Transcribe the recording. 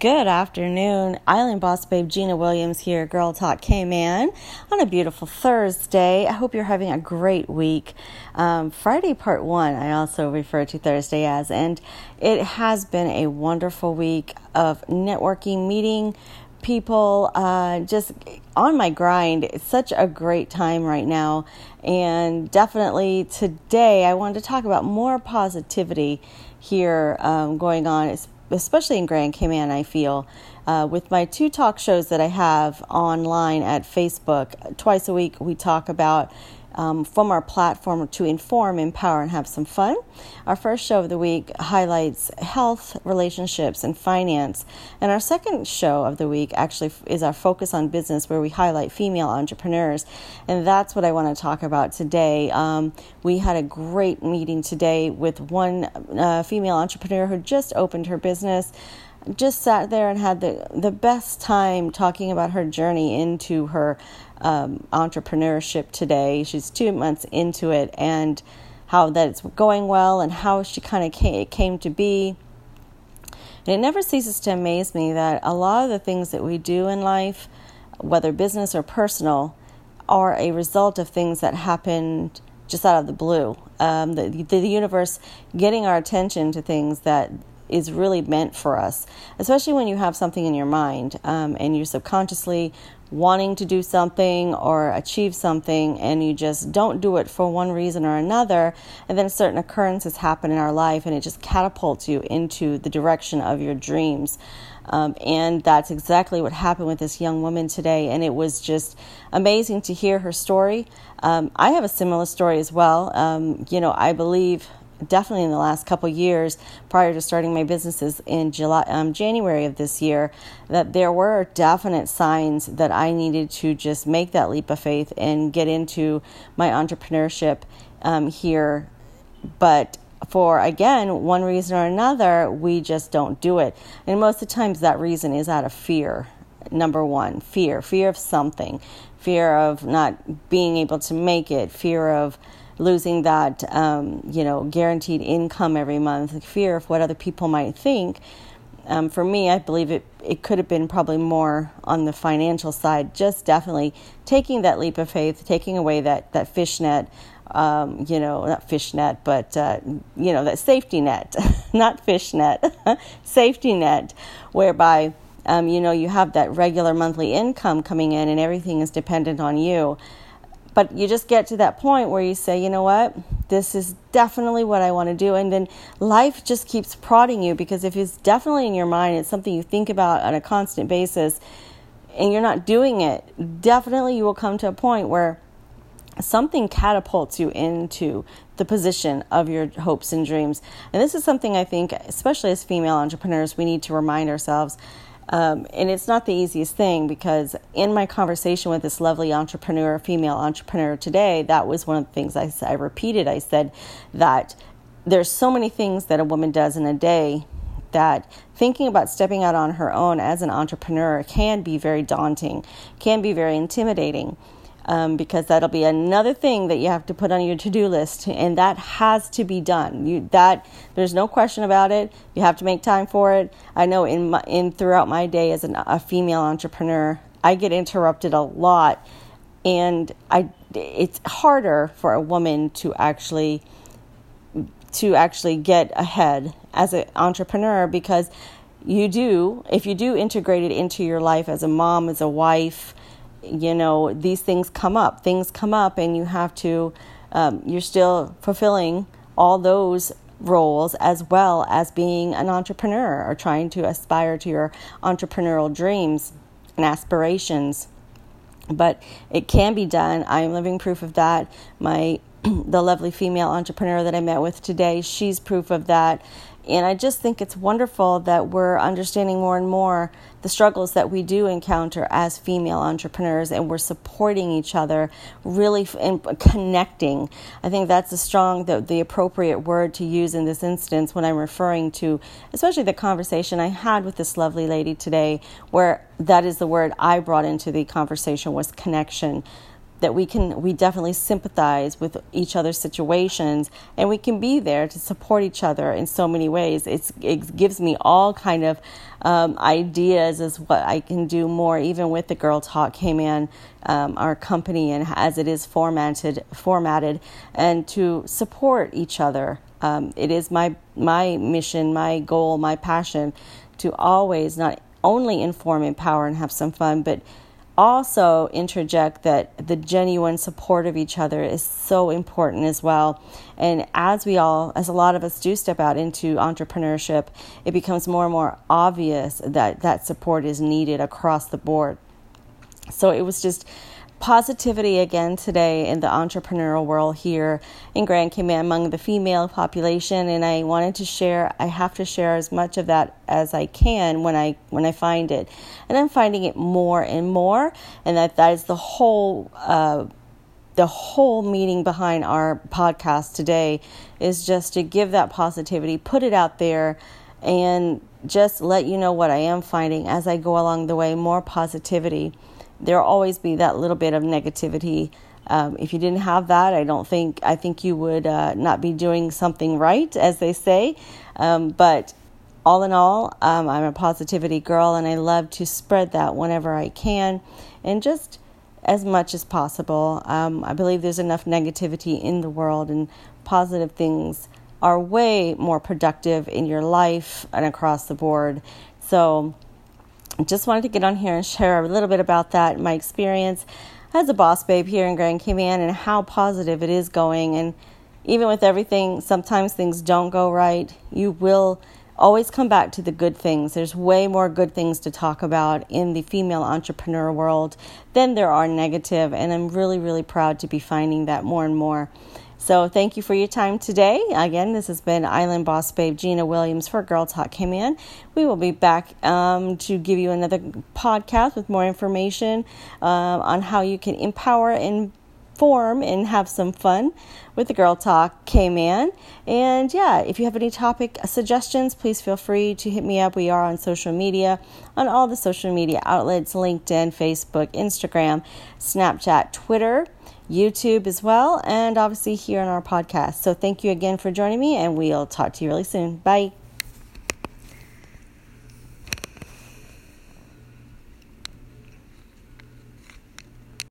Good afternoon. Island Boss Babe Gina Williams here, Girl Talk Cayman, on a beautiful Thursday. I hope you're having a great week. Um, Friday, part one, I also refer to Thursday as, and it has been a wonderful week of networking, meeting people, uh, just on my grind. It's such a great time right now. And definitely today, I wanted to talk about more positivity here um, going on. It's especially in Grand Cayman, I feel. Uh, with my two talk shows that I have online at Facebook, twice a week we talk about um, from our platform to inform, empower, and have some fun. Our first show of the week highlights health, relationships, and finance. And our second show of the week actually is our focus on business, where we highlight female entrepreneurs. And that's what I want to talk about today. Um, we had a great meeting today with one uh, female entrepreneur who just opened her business just sat there and had the the best time talking about her journey into her um, entrepreneurship today. She's two months into it and how that it's going well and how she kind of came, came to be. And it never ceases to amaze me that a lot of the things that we do in life, whether business or personal, are a result of things that happened just out of the blue. Um, the, the universe getting our attention to things that is really meant for us, especially when you have something in your mind um, and you're subconsciously wanting to do something or achieve something and you just don't do it for one reason or another and then certain occurrences happen in our life and it just catapults you into the direction of your dreams. Um, and that's exactly what happened with this young woman today and it was just amazing to hear her story. Um, i have a similar story as well. Um, you know i believe definitely in the last couple years prior to starting my businesses in July, um, January of this year, that there were definite signs that I needed to just make that leap of faith and get into my entrepreneurship um, here. But for again one reason or another, we just don't do it, and most of the times that reason is out of fear. Number one, fear, fear of something, fear of not being able to make it, fear of losing that um, you know guaranteed income every month, fear of what other people might think. Um, for me, I believe it it could have been probably more on the financial side. Just definitely taking that leap of faith, taking away that that fishnet. Um, you know, not fishnet, but uh, you know that safety net, not fishnet, safety net, whereby um, you know you have that regular monthly income coming in and everything is dependent on you. But you just get to that point where you say, you know what, this is definitely what I want to do. And then life just keeps prodding you because if it's definitely in your mind, it's something you think about on a constant basis, and you're not doing it, definitely you will come to a point where something catapults you into the position of your hopes and dreams. And this is something I think, especially as female entrepreneurs, we need to remind ourselves um, and it's not the easiest thing because in my conversation with this lovely entrepreneur, female entrepreneur today, that was one of the things I, I repeated. I said that there's so many things that a woman does in a day that thinking about stepping out on her own as an entrepreneur can be very daunting, can be very intimidating um, because that'll be another thing that you have to put on your to-do list, and that has to be done. You that there's no question about it. You have to make time for it. I know in my, in throughout my day as an, a female entrepreneur, I get interrupted a lot, and I it's harder for a woman to actually to actually get ahead as an entrepreneur because you do if you do integrate it into your life as a mom as a wife you know, these things come up. Things come up, and you have to, um, you're still fulfilling all those roles as well as being an entrepreneur or trying to aspire to your entrepreneurial dreams and aspirations. But it can be done. I'm living proof of that. My the lovely female entrepreneur that I met with today, she's proof of that. And I just think it's wonderful that we're understanding more and more the struggles that we do encounter as female entrepreneurs and we're supporting each other, really connecting. I think that's a strong, the, the appropriate word to use in this instance when I'm referring to, especially the conversation I had with this lovely lady today, where that is the word I brought into the conversation was connection that we can we definitely sympathize with each other's situations and we can be there to support each other in so many ways. It's, it gives me all kind of um, ideas as what i can do more. Even with the girl talk Cayman um, our company and as it is formatted formatted and to support each other. Um, it is my my mission my goal my passion to always not only inform empower and have some fun but also interject that the genuine support of each other is so important as well. And as we all, as a lot of us do step out into entrepreneurship, it becomes more and more obvious that that support is needed across the board. So it was just positivity again today in the entrepreneurial world here in Grand Cayman among the female population and I wanted to share I have to share as much of that as I can when I when I find it. And I'm finding it more and more and that that is the whole uh, the whole meaning behind our podcast today is just to give that positivity put it out there and just let you know what I am finding as I go along the way more positivity there'll always be that little bit of negativity. Um, if you didn't have that, I don't think I think you would uh, not be doing something right, as they say. Um, but all in all, um, I'm a positivity girl, and I love to spread that whenever I can, and just as much as possible. Um, I believe there's enough negativity in the world, and positive things are way more productive in your life and across the board. So just wanted to get on here and share a little bit about that, my experience as a boss babe here in Grand Cayman, and how positive it is going. And even with everything, sometimes things don't go right. You will always come back to the good things. There's way more good things to talk about in the female entrepreneur world than there are negative, and I'm really, really proud to be finding that more and more. So thank you for your time today. Again, this has been Island Boss Babe Gina Williams for Girl Talk Cayman. We will be back um, to give you another podcast with more information uh, on how you can empower and form and have some fun with the Girl Talk Cayman. And yeah, if you have any topic suggestions, please feel free to hit me up. We are on social media, on all the social media outlets LinkedIn, Facebook, Instagram, Snapchat, Twitter. YouTube as well, and obviously here on our podcast. So thank you again for joining me, and we'll talk to you really soon. Bye.